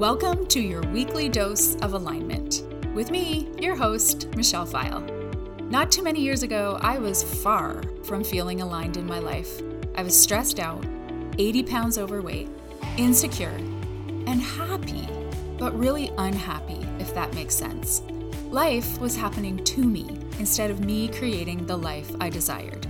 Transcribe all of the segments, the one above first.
Welcome to your weekly dose of alignment with me, your host, Michelle Pfile. Not too many years ago, I was far from feeling aligned in my life. I was stressed out, 80 pounds overweight, insecure, and happy, but really unhappy, if that makes sense. Life was happening to me instead of me creating the life I desired.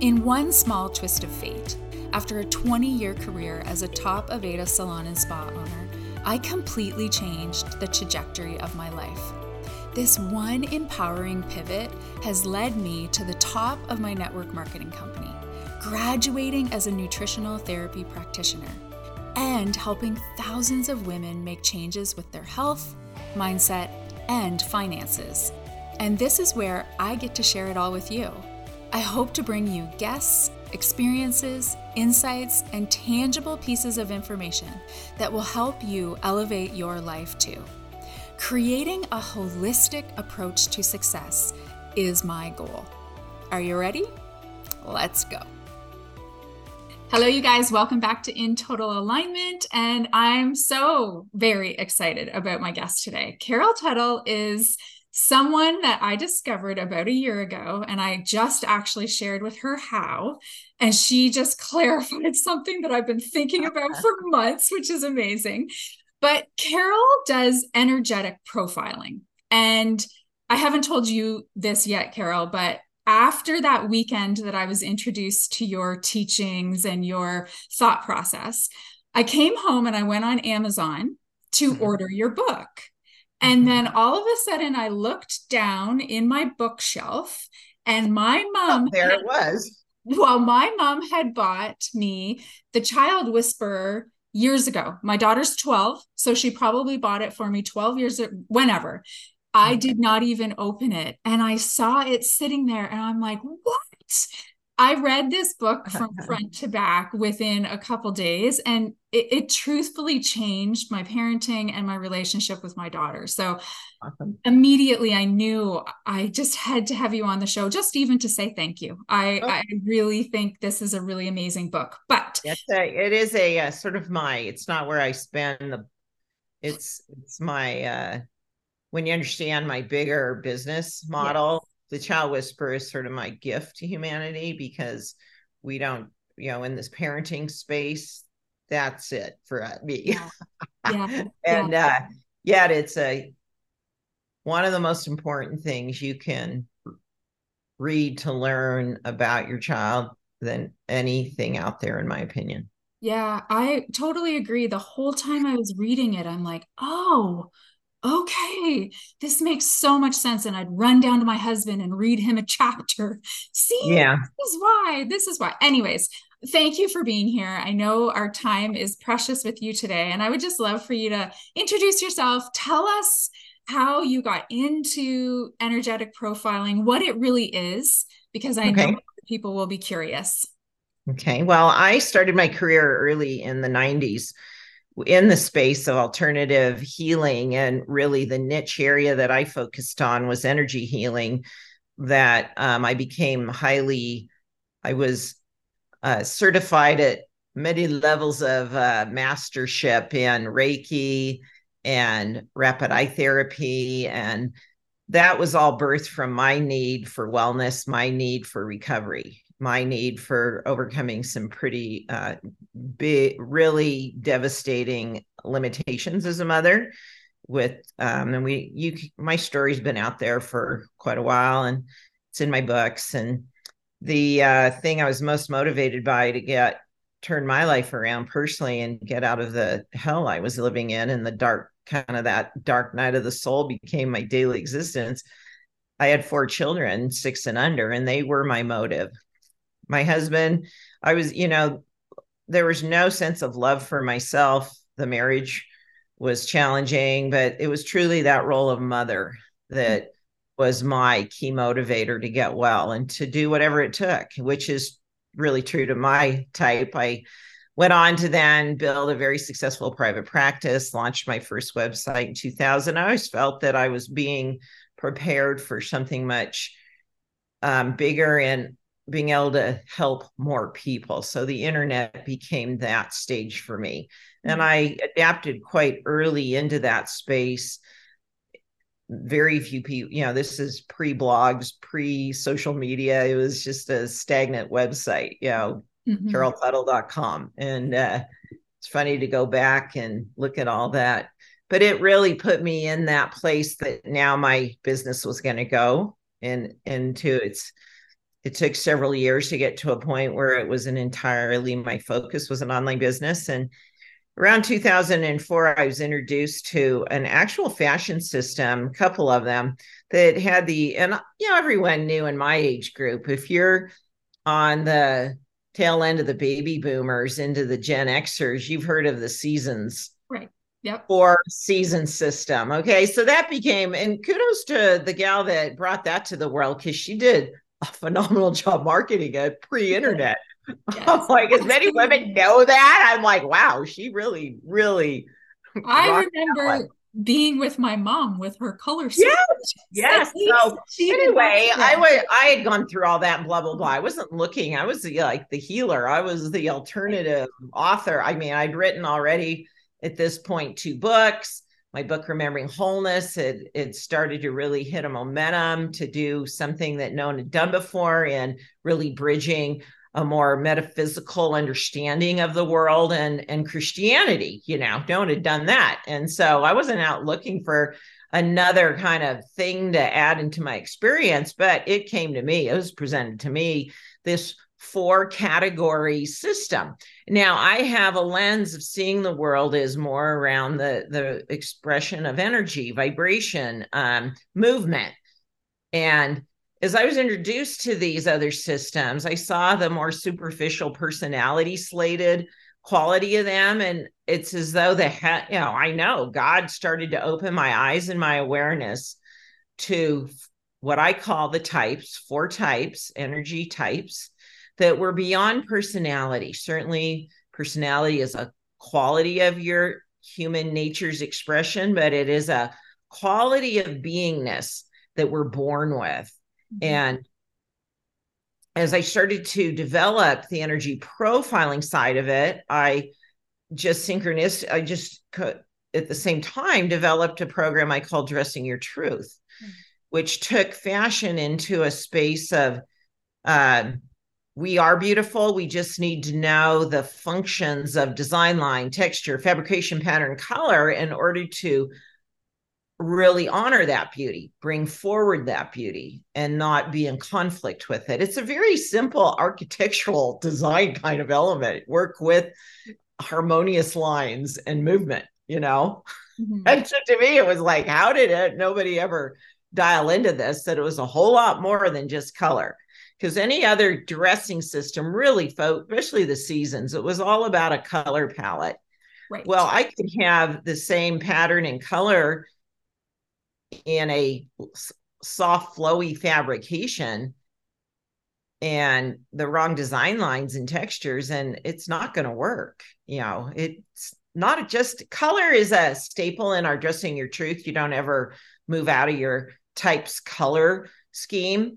In one small twist of fate, after a 20 year career as a top Aveda salon and spa owner, I completely changed the trajectory of my life. This one empowering pivot has led me to the top of my network marketing company, graduating as a nutritional therapy practitioner, and helping thousands of women make changes with their health, mindset, and finances. And this is where I get to share it all with you. I hope to bring you guests, experiences, insights, and tangible pieces of information that will help you elevate your life too. Creating a holistic approach to success is my goal. Are you ready? Let's go. Hello, you guys. Welcome back to In Total Alignment. And I'm so very excited about my guest today. Carol Tuttle is someone that I discovered about a year ago, and I just actually shared with her how. And she just clarified something that I've been thinking about for months, which is amazing. But Carol does energetic profiling. And I haven't told you this yet, Carol, but after that weekend that I was introduced to your teachings and your thought process, I came home and I went on Amazon to mm-hmm. order your book. And mm-hmm. then all of a sudden, I looked down in my bookshelf, and my mom. Oh, there had, it was. Well, my mom had bought me The Child Whisperer years ago. My daughter's 12, so she probably bought it for me 12 years, whenever. I did not even open it. And I saw it sitting there, and I'm like, what? I read this book uh-huh, from uh-huh. front to back within a couple days, and it, it, truthfully changed my parenting and my relationship with my daughter. So awesome. immediately, I knew I just had to have you on the show, just even to say thank you. I, oh. I really think this is a really amazing book. But a, it is a, a, sort of my. It's not where I spend the. It's it's my. uh when you understand my bigger business model the child whisperer is sort of my gift to humanity because we don't, you know, in this parenting space, that's it for me. Yeah. yeah. and yeah. uh yet it's a one of the most important things you can read to learn about your child than anything out there in my opinion. Yeah, I totally agree. The whole time I was reading it, I'm like, oh, okay, this makes so much sense. And I'd run down to my husband and read him a chapter. See, yeah. this is why, this is why. Anyways, thank you for being here. I know our time is precious with you today. And I would just love for you to introduce yourself, tell us how you got into energetic profiling, what it really is, because I okay. know people will be curious. Okay. Well, I started my career early in the 90s in the space of alternative healing and really the niche area that i focused on was energy healing that um, i became highly i was uh, certified at many levels of uh, mastership in reiki and rapid eye therapy and that was all birthed from my need for wellness my need for recovery my need for overcoming some pretty uh, big, really devastating limitations as a mother. With um, and we, you, my story's been out there for quite a while, and it's in my books. And the uh, thing I was most motivated by to get turn my life around personally and get out of the hell I was living in, and the dark kind of that dark night of the soul became my daily existence. I had four children, six and under, and they were my motive my husband. I was, you know, there was no sense of love for myself. The marriage was challenging, but it was truly that role of mother that was my key motivator to get well and to do whatever it took, which is really true to my type. I went on to then build a very successful private practice, launched my first website in 2000. I always felt that I was being prepared for something much um, bigger and being able to help more people. So the internet became that stage for me. And mm. I adapted quite early into that space. Very few people, you know, this is pre blogs, pre social media. It was just a stagnant website, you know, mm-hmm. caroltuttle.com. And uh, it's funny to go back and look at all that. But it really put me in that place that now my business was going to go and into its it took several years to get to a point where it was an entirely my focus was an online business and around 2004 i was introduced to an actual fashion system a couple of them that had the and you know everyone knew in my age group if you're on the tail end of the baby boomers into the gen xers you've heard of the seasons right Yep. Four season system. Okay. So that became, and kudos to the gal that brought that to the world because she did a phenomenal job marketing it pre-internet. Yes. I'm like, as many women know that, I'm like, wow, she really, really. I remember being with my mom with her color. Yes, yes. So anyway, I was I had gone through all that blah blah blah. I wasn't looking. I was the, like the healer. I was the alternative author. I mean, I'd written already at this point two books my book remembering wholeness it, it started to really hit a momentum to do something that no one had done before and really bridging a more metaphysical understanding of the world and and christianity you know no one had done that and so i wasn't out looking for another kind of thing to add into my experience but it came to me it was presented to me this four category system. Now I have a lens of seeing the world as more around the the expression of energy, vibration, um, movement, and as I was introduced to these other systems, I saw the more superficial personality slated quality of them, and it's as though the he- you know I know God started to open my eyes and my awareness to what I call the types, four types, energy types that we're beyond personality. Certainly, personality is a quality of your human nature's expression, but it is a quality of beingness that we're born with. Mm-hmm. And as I started to develop the energy profiling side of it, I just synchronous, I just could, at the same time developed a program I called Dressing Your Truth, mm-hmm. which took fashion into a space of uh, we are beautiful. We just need to know the functions of design line, texture, fabrication pattern, color in order to really honor that beauty, bring forward that beauty, and not be in conflict with it. It's a very simple architectural design kind of element. Work with harmonious lines and movement, you know? Mm-hmm. And so to me, it was like, how did it? Nobody ever dial into this, that it was a whole lot more than just color because any other dressing system really, especially the seasons, it was all about a color palette. Right. Well, I could have the same pattern and color in a soft, flowy fabrication and the wrong design lines and textures, and it's not going to work. You know, it's not just color is a staple in our dressing your truth. You don't ever move out of your types color scheme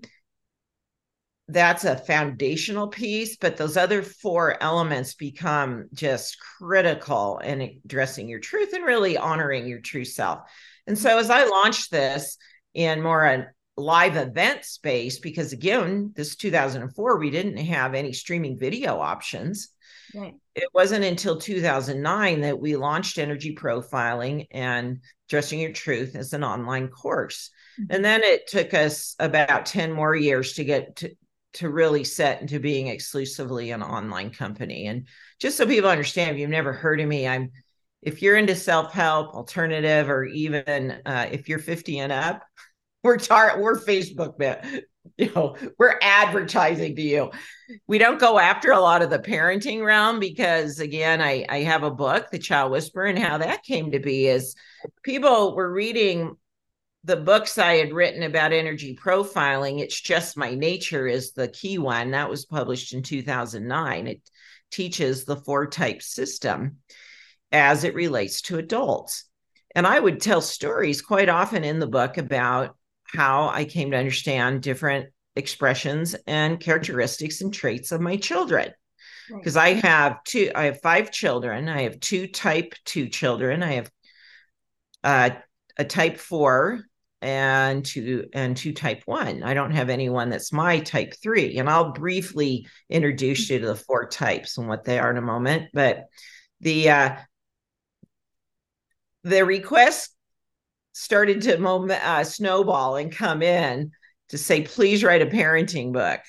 that's a foundational piece, but those other four elements become just critical in addressing your truth and really honoring your true self. And so as I launched this in more a live event space, because again, this 2004, we didn't have any streaming video options. Right. It wasn't until 2009 that we launched energy profiling and dressing your truth as an online course. Mm-hmm. And then it took us about 10 more years to get to, to really set into being exclusively an online company. And just so people understand, if you've never heard of me, I'm if you're into self-help, alternative, or even uh, if you're 50 and up, we're tar- we're Facebook, man. You know, we're advertising to you. We don't go after a lot of the parenting realm because, again, I I have a book, The Child Whisperer, and how that came to be is people were reading the books I had written about energy profiling, It's Just My Nature is the key one. That was published in 2009. It teaches the four type system as it relates to adults. And I would tell stories quite often in the book about how I came to understand different expressions and characteristics and traits of my children because right. I have two, I have five children. I have two type two children. I have uh, a type four and two and two type one. I don't have anyone that's my type three. And I'll briefly introduce you to the four types and what they are in a moment. But the uh, the request started to moment, uh, snowball and come in to say, please write a parenting book.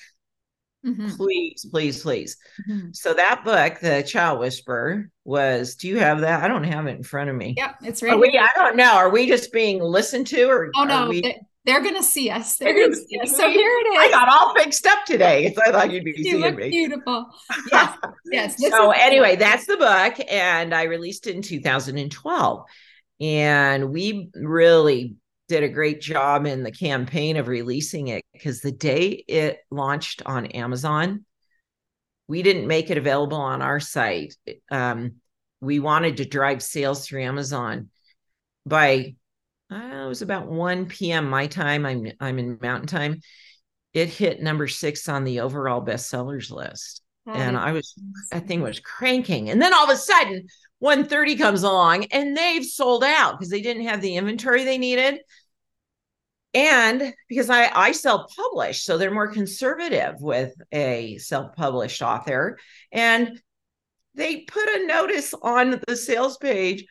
Mm-hmm. Please, please, please. Mm-hmm. So that book, The Child Whisperer, was. Do you have that? I don't have it in front of me. Yeah, it's right. We, I don't know. Are we just being listened to, or oh no, we... they, are going to see us. They're, going to see us. So here it is. I got all fixed up today. So I thought you'd be you seeing me. Beautiful. Yes. yes. so anyway, that's the book, and I released it in 2012, and we really did a great job in the campaign of releasing it because the day it launched on Amazon, we didn't make it available on our site. Um, we wanted to drive sales through Amazon by uh, it was about 1 p.m. my time. I'm I'm in mountain time. It hit number six on the overall bestsellers list. and I was that thing was cranking. And then all of a sudden, 130 comes along and they've sold out because they didn't have the inventory they needed and because I I self publish, so they're more conservative with a self published author, and they put a notice on the sales page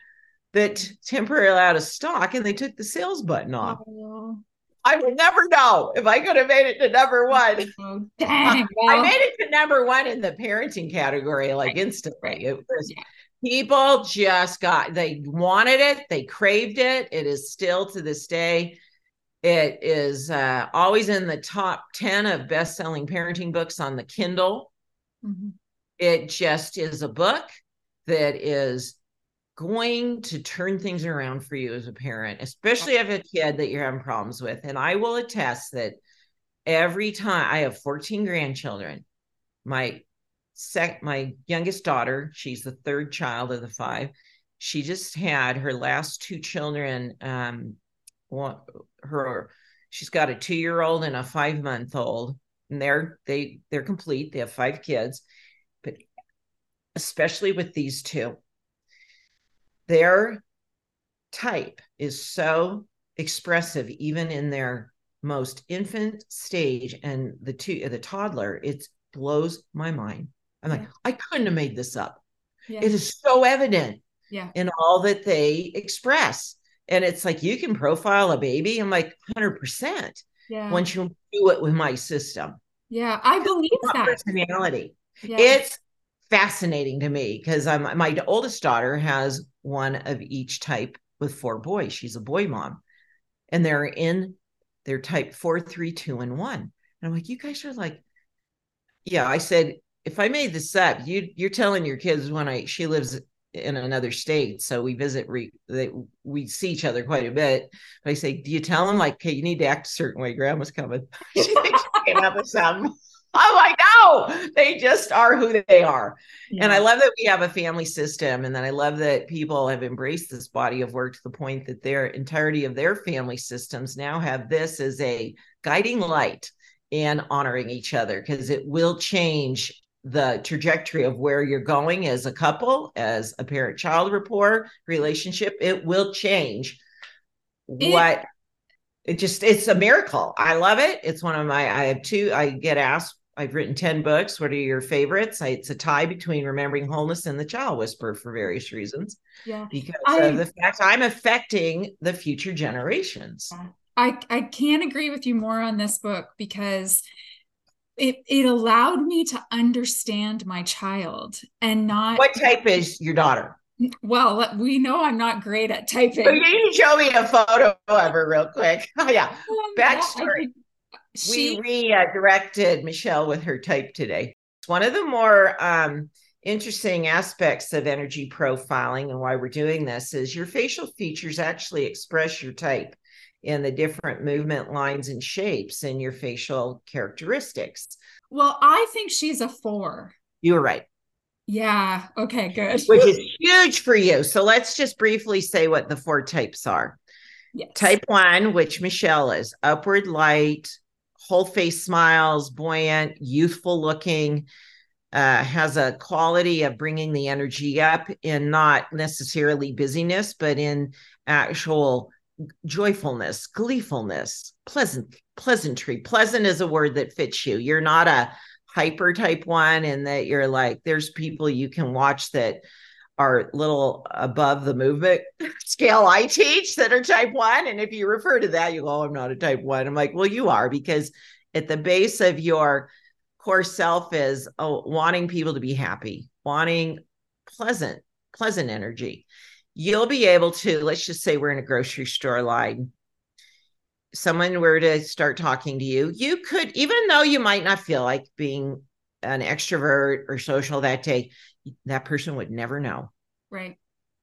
that temporarily out of stock, and they took the sales button off. Oh. I will never know if I could have made it to number one. Oh, dang, well. I made it to number one in the parenting category like instantly. It was yeah. people just got they wanted it, they craved it. It is still to this day it is uh, always in the top 10 of best selling parenting books on the Kindle. Mm-hmm. It just is a book that is going to turn things around for you as a parent, especially if a kid that you're having problems with. And I will attest that every time I have 14 grandchildren, my sec my youngest daughter, she's the third child of the five. She just had her last two children um, her she's got a two year old and a five month old and they're they they're complete they have five kids but especially with these two their type is so expressive even in their most infant stage and the two the toddler it blows my mind i'm like yeah. i couldn't have made this up yeah. it is so evident yeah. in all that they express and it's like you can profile a baby. I'm like 100% yeah. Once you do it with my system. Yeah i believe that. personality. Yeah. it's fascinating to me because i'm my oldest daughter has one of each type with four boys. She's a boy mom. And they're in their type four three two and one. And i'm like you guys are like yeah i said if i made this up you you're telling your kids when i she lives in another state. So we visit re, they, we see each other quite a bit. But i say do you tell them like okay you need to act a certain way. Grandma's coming she thinks up with something i'm like no they just are who they are. Yeah. and i love that we have a family system and then i love that people have embraced this body of work to the point that their entirety of their family systems now have this as a guiding light in honoring each other because it will change the trajectory of where you're going as a couple, as a parent child rapport relationship, it will change it, what it just it's a miracle. I love it. It's one of my I have two I get asked I've written 10 books. What are your favorites? I, it's a tie between Remembering Wholeness and The Child Whisperer for various reasons. Yeah. Because I, of the fact I'm affecting the future generations. I, I can't agree with you more on this book because it it allowed me to understand my child and not what type is your daughter? Well we know i'm not great at typing. Oh, you can show me a photo of her real quick. Oh yeah. Um, backstory. she, we redirected michelle with her type today. It's one of the more um, interesting aspects of energy profiling and why we're doing this is your facial features actually express your type in the different movement lines and shapes in your facial characteristics. Well, I think she's a four. You were right. Yeah. Okay, good. Which is huge for you. So let's just briefly say what the four types are. Yes. Type one, which Michelle is upward light, whole face smiles, buoyant, youthful looking, uh, has a quality of bringing the energy up in not necessarily busyness, but in actual joyfulness, gleefulness, pleasant, pleasantry. Pleasant is a word that fits you. You're not a hyper type one, and that you're like, there's people you can watch that are little above the movement scale I teach that are type one. And if you refer to that, you go, oh, I'm not a type one. I'm like, well, you are because at the base of your core self is oh, wanting people to be happy, wanting pleasant, pleasant energy. You'll be able to, let's just say we're in a grocery store line. Someone were to start talking to you, you could, even though you might not feel like being an extrovert or social that day, that person would never know. Right.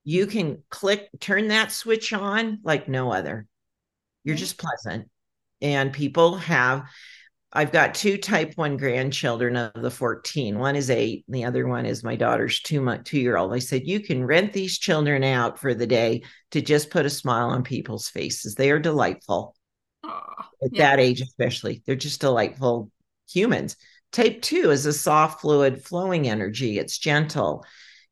You can click, turn that switch on like no other. You're right. just pleasant. And people have, I've got two type one grandchildren of the 14. One is eight, and the other one is my daughter's two month, two year old. I said, You can rent these children out for the day to just put a smile on people's faces. They are delightful. At yeah. that age, especially, they're just delightful humans. Type two is a soft, fluid, flowing energy. It's gentle.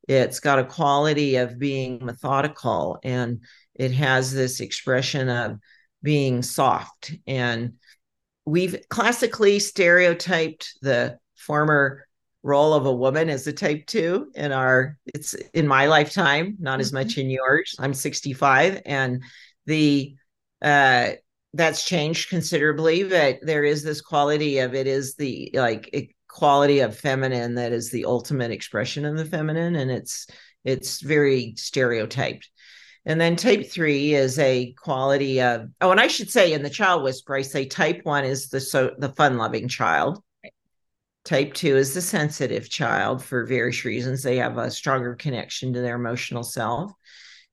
It's got a quality of being methodical and it has this expression of being soft. And we've classically stereotyped the former role of a woman as a type two in our it's in my lifetime not mm-hmm. as much in yours i'm 65 and the uh that's changed considerably but there is this quality of it is the like quality of feminine that is the ultimate expression of the feminine and it's it's very stereotyped and then type three is a quality of oh and i should say in the child whisper i say type one is the so the fun loving child. Type two is the sensitive child for various reasons. They have a stronger connection to their emotional self.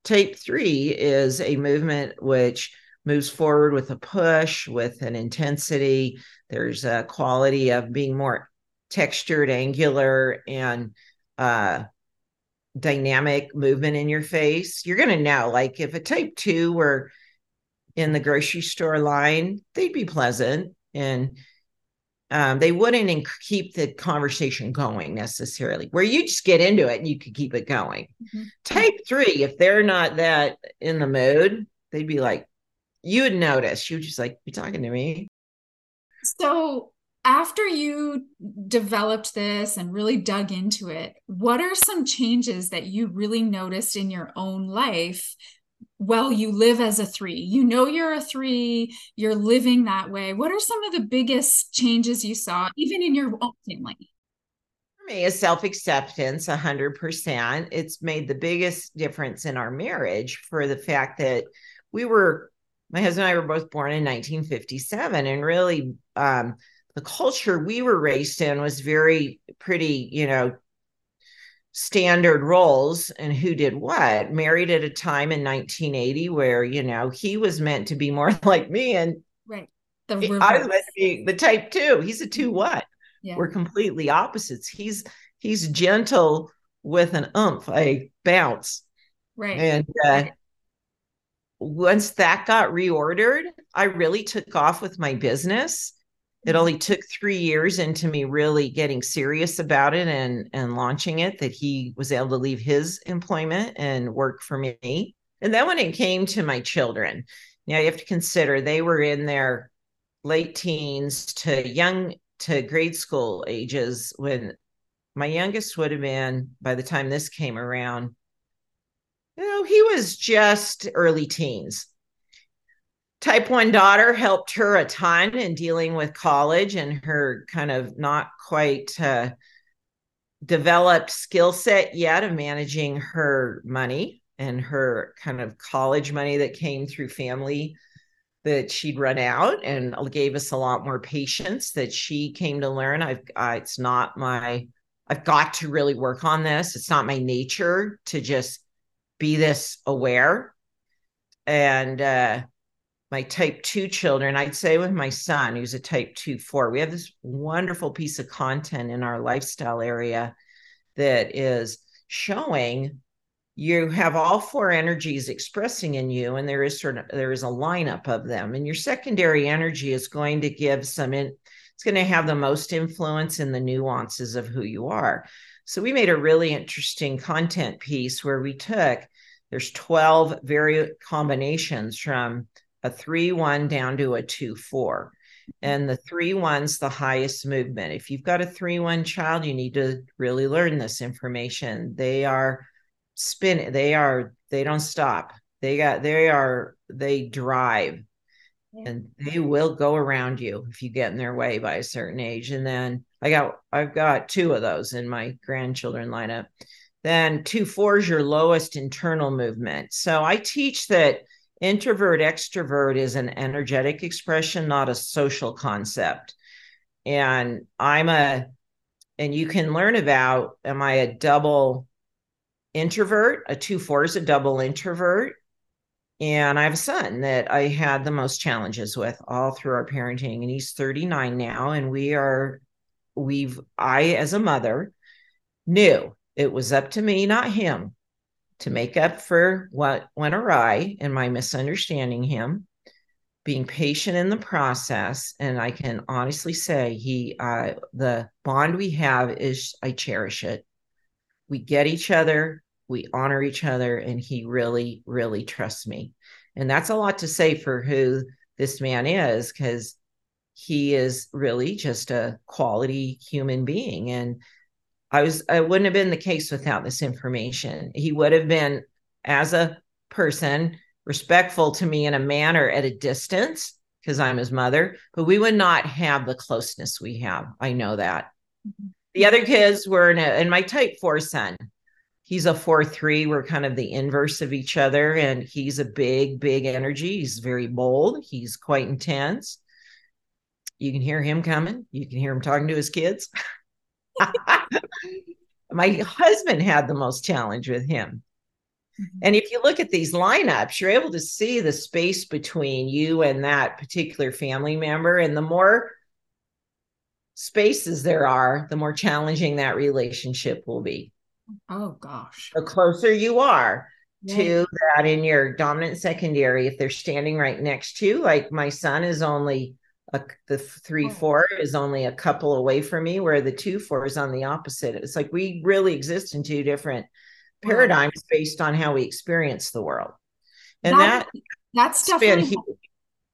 Type three is a movement which moves forward with a push, with an intensity. There's a quality of being more textured, angular, and uh, dynamic movement in your face. You're going to know, like, if a type two were in the grocery store line, they'd be pleasant and um, they wouldn't inc- keep the conversation going necessarily. Where you just get into it and you could keep it going. Mm-hmm. Type three, if they're not that in the mood, they'd be like, you would notice. You would just like, you talking to me? So after you developed this and really dug into it, what are some changes that you really noticed in your own life well you live as a three? You know you're a three you're living that way. What are some of the biggest changes you saw even in your own family? For me is self-acceptance 100% it's made the biggest difference in our marriage for the fact that we were my husband and I were both born in 1957, and really, um, the culture we were raised in was very pretty, you know, standard roles and who did what. Married at a time in 1980 where you know he was meant to be more like me, and right, the I was meant to be the type two. He's a two what? Yeah. We're completely opposites. He's he's gentle with an umph, a bounce, right, and. Uh, right once that got reordered, I really took off with my business. It mm-hmm. only took three years into me really getting serious about it and and launching it that he was able to leave his employment and work for me. And then when it came to my children, now you have to consider they were in their late teens to young to grade school ages when my youngest would have been by the time this came around you know, he was just early teens. Type 1 daughter helped her a ton in dealing with college and her kind of not quite uh, developed skill set yet of managing her money and her kind of college money that came through family that she'd run out and gave us a lot more patience that she came to learn i've uh, it's not my i've got to really work on this it's not my nature to just be this aware. And uh, my type two children, I'd say with my son, who's a type two four, we have this wonderful piece of content in our lifestyle area that is showing you have all four energies expressing in you and there is sort of there is a lineup of them. And your secondary energy is going to give some in it's going to have the most influence in the nuances of who you are. So we made a really interesting content piece where we took there's 12 very combinations from a 3 1 down to a 2 4 mm-hmm. and the three one's the highest movement. If you've got a three one child, you need to really learn this information. They are spinning, they are they don't stop. They got they are they drive. Yeah. and they will go around you if you get in their way by a certain age. And then i got i've got two of those in my grandchildren lineup. Then two four is your lowest internal movement. So i teach that introvert extrovert is an energetic expression not a social concept and i'm a and you can learn about am i a double introvert. A two four is a double introvert. And I have a son that I had the most challenges with all through our parenting. And he's 39 now. And we are, we've, I, as a mother, knew it was up to me, not him, to make up for what went awry in my misunderstanding him, being patient in the process. And I can honestly say, he, uh, the bond we have is, I cherish it. We get each other we honor each other and he really really trusts me and that's a lot to say for who this man is because he is really just a quality human being and i was i wouldn't have been the case without this information. He would have been as a person respectful to me in a manner at a distance because i'm his mother but we would not have the closeness we have. I know that. Mm-hmm. the other kids were in, a, in my type four son. He's a 4-3 we're kind of the inverse of each other and he's a big big energy. He's very bold. He's quite intense. You can hear him coming. You can hear him talking to his kids my husband had the most challenge with him mm-hmm. and if you look at these lineups you're able to see the space between you and that particular family member and the more spaces there are the more challenging that relationship will be Oh gosh. The closer you are yeah. to that in your dominant secondary, if they're standing right next to you, like my son is only a, the three oh. four is only a couple away from me, where the two four is on the opposite. It's like we really exist in two different paradigms based on how we experience the world. And that, that that's definitely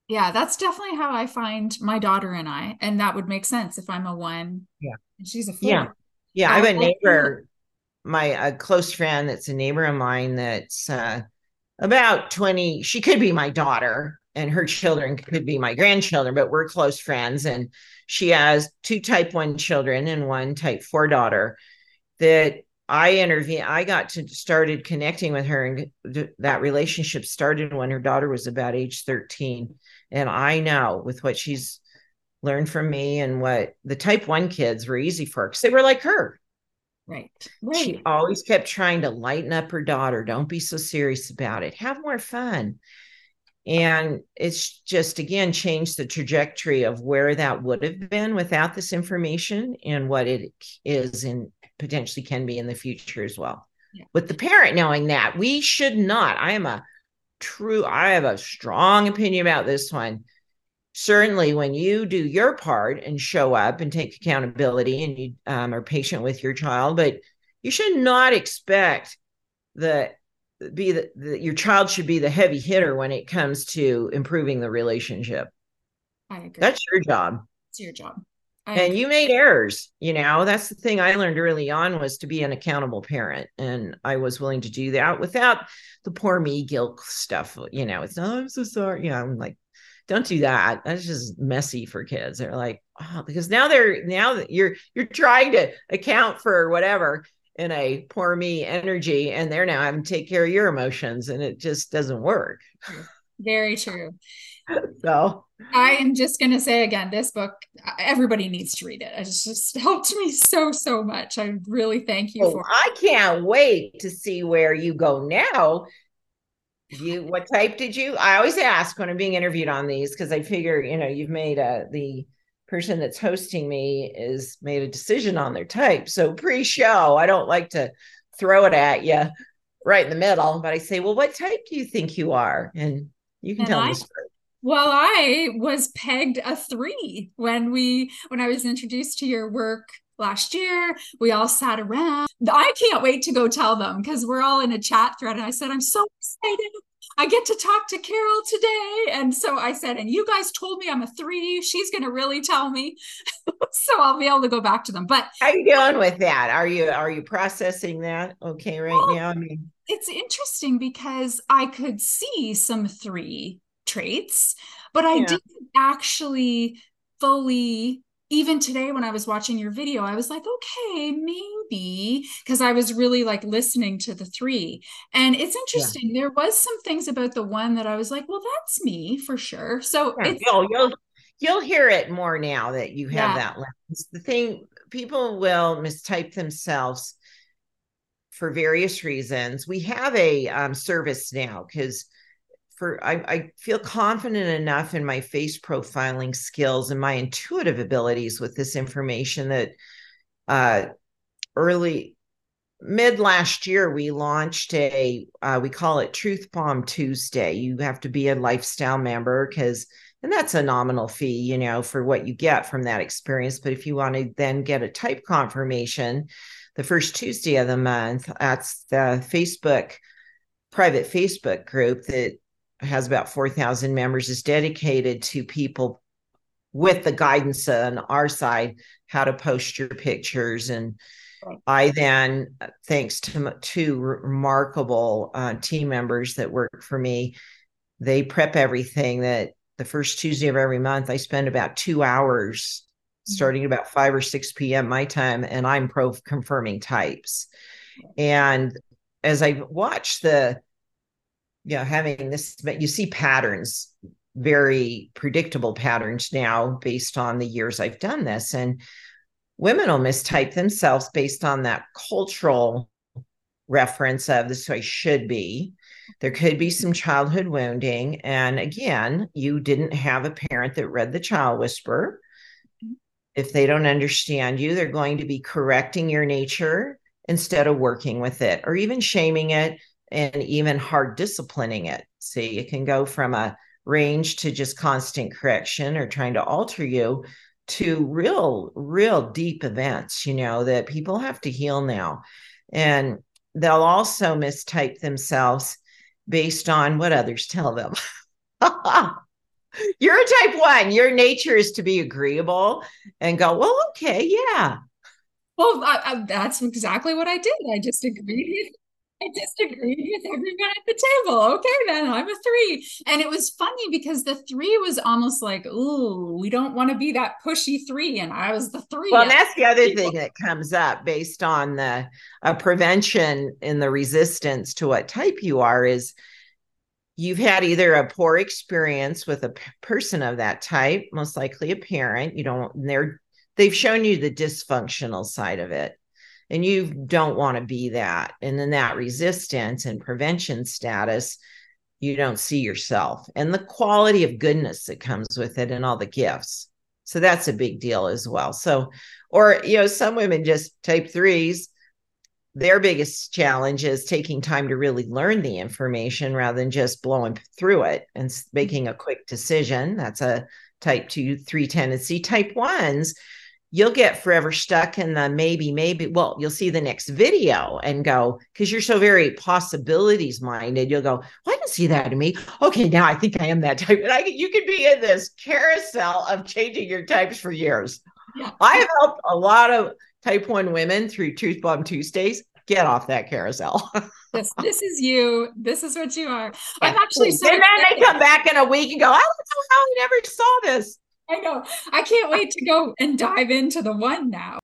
yeah, that's definitely how I find my daughter and I. And that would make sense if I'm a one. Yeah. And she's a four. Yeah. Yeah. I have a neighbor my a close friend that's a neighbor of mine that's uh, about 20 she could be my daughter and her children could be my grandchildren but we're close friends and she has two type 1 children and one type 4 daughter that I intervened I got to started connecting with her and th- that relationship started when her daughter was about age 13 and I know with what she's learned from me and what the type 1 kids were easy for because they were like her Right. right. She always kept trying to lighten up her daughter. Don't be so serious about it. Have more fun. And it's just, again, changed the trajectory of where that would have been without this information and what it is and potentially can be in the future as well. Yeah. With the parent knowing that, we should not. I am a true, I have a strong opinion about this one certainly when you do your part and show up and take accountability and you um, are patient with your child but you should not expect that be the, the, your child should be the heavy hitter when it comes to improving the relationship. I agree. That's your job. It's your job. I and agree. you made errors you know? That's the thing i learned early on was to be an accountable parent and i was willing to do that without the poor me guilt stuff you know? It's oh i'm so sorry. You know, i'm like don't do that. That's just messy for kids. They're like oh because now they're now that you're you're trying to account for whatever in a poor me energy and they're now having to take care of your emotions and it just doesn't work. Very true. So. I am just going to say again this book everybody needs to read it. It just helped me so so much. I really thank you oh, for i can't wait to see where you go now. You what type did you i always ask when i'm being interviewed on these because i figure you know you've made a the person that's hosting me is made a decision on their type so pre-show i don't like to throw it at you right in the middle. But I say, well, what type do you think you are? And you can and tell I, the story. Well, I was pegged a three when we when I was introduced to your work last year. We all sat around. I can't wait to go tell them because we're all in a chat thread. And I said, I'm so excited. I get to talk to Carol today. And so I said, and you guys told me I'm a three. She's going to really tell me. so I'll be able to go back to them. But how are you doing with that? Are you are you processing that okay right well, now? I mean, it's interesting because I could see some three traits, but I yeah. didn't actually fully even today when I was watching your video, I was like, okay, maybe because I was really like listening to the three. And it's interesting. Yeah. There was some things about the one that I was like, well, that's me for sure. So yeah, you'll, you'll you'll hear it more now that you have yeah. that lens. The thing people will mistype themselves for various reasons. We have a um, service now because for I, I, feel confident enough in my face profiling skills and my intuitive abilities with this information that uh, early mid last year we launched a uh, we call it truth bomb tuesday. You have to be a lifestyle member because and that's a nominal fee you know for what you get from that experience. But if you want to then get a type confirmation the first tuesday of the month that's the facebook private facebook group that has about 4,000 members, is dedicated to people with the guidance on our side how to post your pictures. And I then, thanks to two remarkable uh, team members that work for me, they prep everything that the first Tuesday of every month, I spend about two hours mm-hmm. starting about 5 or 6 p.m. my time, and I'm pro confirming types. And as I watch the you know having this but you see patterns very predictable patterns now based on the years I've done this. And women will mistype themselves based on that cultural reference of this way should be. There could be some childhood wounding. And again you didn't have a parent that read the child whisper. If they don't understand you they're going to be correcting your nature instead of working with it or even shaming it and even hard disciplining it. See, it can go from a range to just constant correction or trying to alter you to real, real deep events, you know, that people have to heal now. And they'll also mistype themselves based on what others tell them. You're a type one. Your nature is to be agreeable and go, well, okay, yeah. Well, I, I, that's exactly what I did. I just agreed I disagreed with everyone at the table. Okay, then I'm a three. And it was funny because the three was almost like, ooh, we don't want to be that pushy three. And I was the three. Well, that's the other thing that comes up based on the uh, prevention in the resistance to what type you are is you've had either a poor experience with a p- person of that type, most likely a parent. You don't, they're, they've shown you the dysfunctional side of it and you don't want to be that. And then that resistance and prevention status you don't see yourself. And the quality of goodness that comes with it and all the gifts. So that's a big deal as well. So or you know some women just type threes. Their biggest challenge is taking time to really learn the information rather than just blowing through it and mm-hmm. making a quick decision. That's a type 2 3 tendency. Type 1s you'll get forever stuck in the maybe, maybe. Well, you'll see the next video and go, because you're so very possibilities minded, you'll go, well, I can see that in me. Okay, now I think I am that type. And I you could be in this carousel of changing your types for years. Yeah. I have helped a lot of type one women through Truth Bomb Tuesdays get off that carousel. this, this is you. This is what you are. I'm actually so and then they come back in a week and go, I don't know how I never saw this. I know. I can't wait to go and dive into the one now.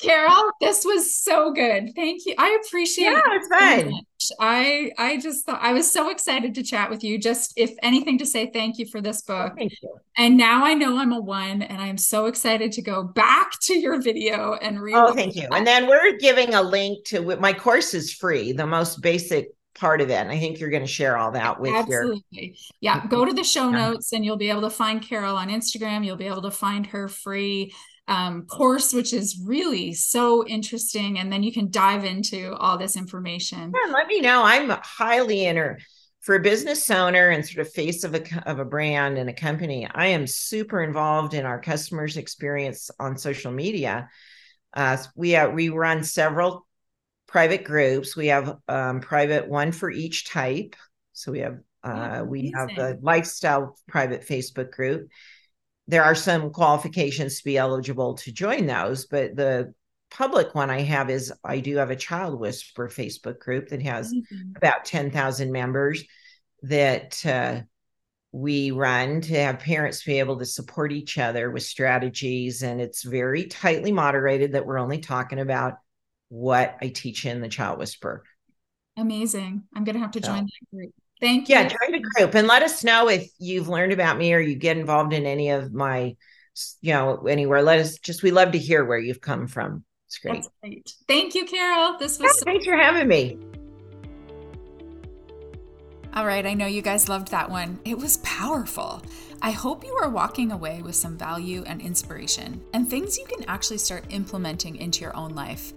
Carol, this was so good. Thank you. I appreciate yeah, it. So I I just thought I was so excited to chat with you. Just if anything to say thank you for this oh, book. Thank you. And now I know I'm a one and I'm so excited to go back to your video and read. Oh, thank you. And then we're giving a link to my course is free, the most basic part of it. And I think you're going to share all that with your Absolutely. your. Yeah. Go to the show notes and you'll be able to find Carol on Instagram. You'll be able to find her free um, course, which is really so interesting. And then you can dive into all this information. Yeah, let me know. I'm highly inter for a business owner and sort of face of a of a brand and a company. I am super involved in our customers' experience on social media. Uh, we have, we run several private groups. We have um, private one for each type. So we have uh, oh, we have the lifestyle private Facebook group there are some qualifications to be eligible to join those, but the public one I have is I do have a child whisper Facebook group that has mm-hmm. about 10,000 members that uh, we run to have parents be able to support each other with strategies. And it's very tightly moderated that we're only talking about what I teach in the child whisper. Amazing. I'm going to have to so. join that group. Thank you. Yeah, join the group and let us know if you've learned about me or you get involved in any of my, you know, anywhere. Let us just, we love to hear where you've come from. It's great. Great. Thank you, Carol. This was yeah, so- thanks for having me. All right, I know you guys loved that one. It was powerful. I hope you are walking away with some value and inspiration and things you can actually start implementing into your own life.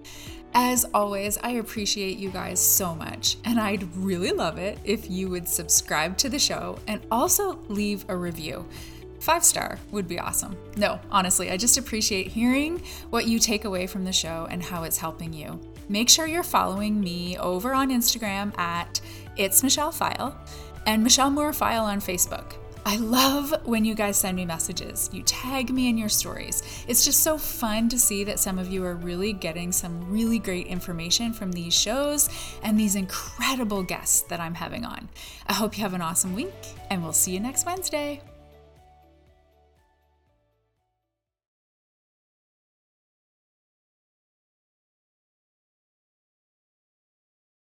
As always, I appreciate you guys so much, and I'd really love it if you would subscribe to the show and also leave a review. Five star would be awesome. No, honestly, I just appreciate hearing what you take away from the show and how it's helping you. Make sure you're following me over on Instagram at It's Michelle Pfile and Michelle Moore Pfile on Facebook. I love when you guys send me messages. You tag me in your stories. It's just so fun to see that some of you are really getting some really great information from these shows and these incredible guests that I'm having on. I hope you have an awesome week, and we'll see you next Wednesday.